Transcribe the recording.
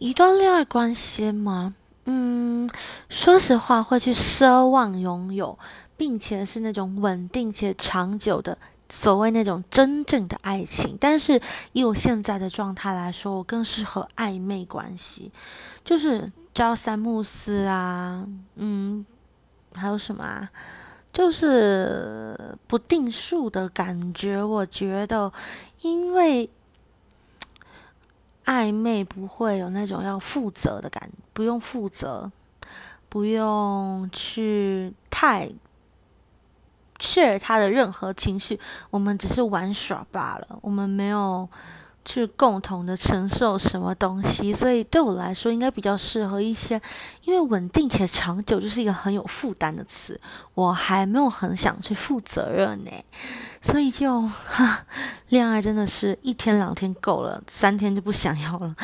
一段恋爱关系吗？嗯，说实话，会去奢望拥有，并且是那种稳定且长久的所谓那种真正的爱情。但是以我现在的状态来说，我更适合暧昧关系，就是朝三暮四啊，嗯，还有什么啊？就是不定数的感觉。我觉得，因为。暧昧不会有那种要负责的感，不用负责，不用去太确认他的任何情绪，我们只是玩耍罢了，我们没有。去共同的承受什么东西，所以对我来说应该比较适合一些，因为稳定且长久就是一个很有负担的词，我还没有很想去负责任呢，所以就哈，恋爱真的是一天两天够了，三天就不想要了。